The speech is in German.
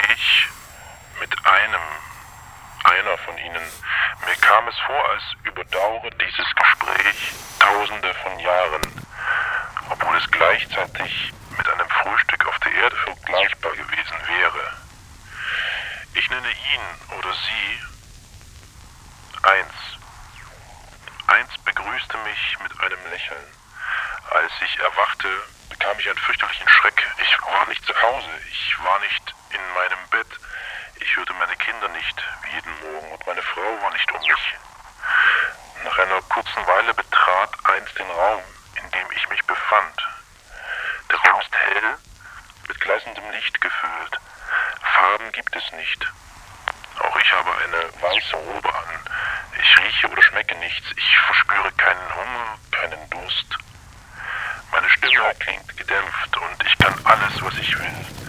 Gespräch mit einem, einer von ihnen. Mir kam es vor, als überdauere dieses Gespräch tausende von Jahren, obwohl es gleichzeitig mit einem Frühstück auf der Erde vergleichbar gewesen wäre. Ich nenne ihn oder sie eins. Eins begrüßte mich mit einem Lächeln. Als ich erwachte, bekam ich einen fürchterlichen Schreck. Ich war nicht zu Hause, ich war nicht in meinem Bett. Ich hörte meine Kinder nicht, jeden Morgen, und meine Frau war nicht um mich. Nach einer kurzen Weile betrat eins den Raum, in dem ich mich befand. Der Raum ist hell, mit gleißendem Licht gefüllt. Farben gibt es nicht. Auch ich habe eine weiße Robe an. Ich rieche oder schmecke nichts. Ich verspüre keinen Hunger, keinen Durst. Meine Stimme klingt gedämpft und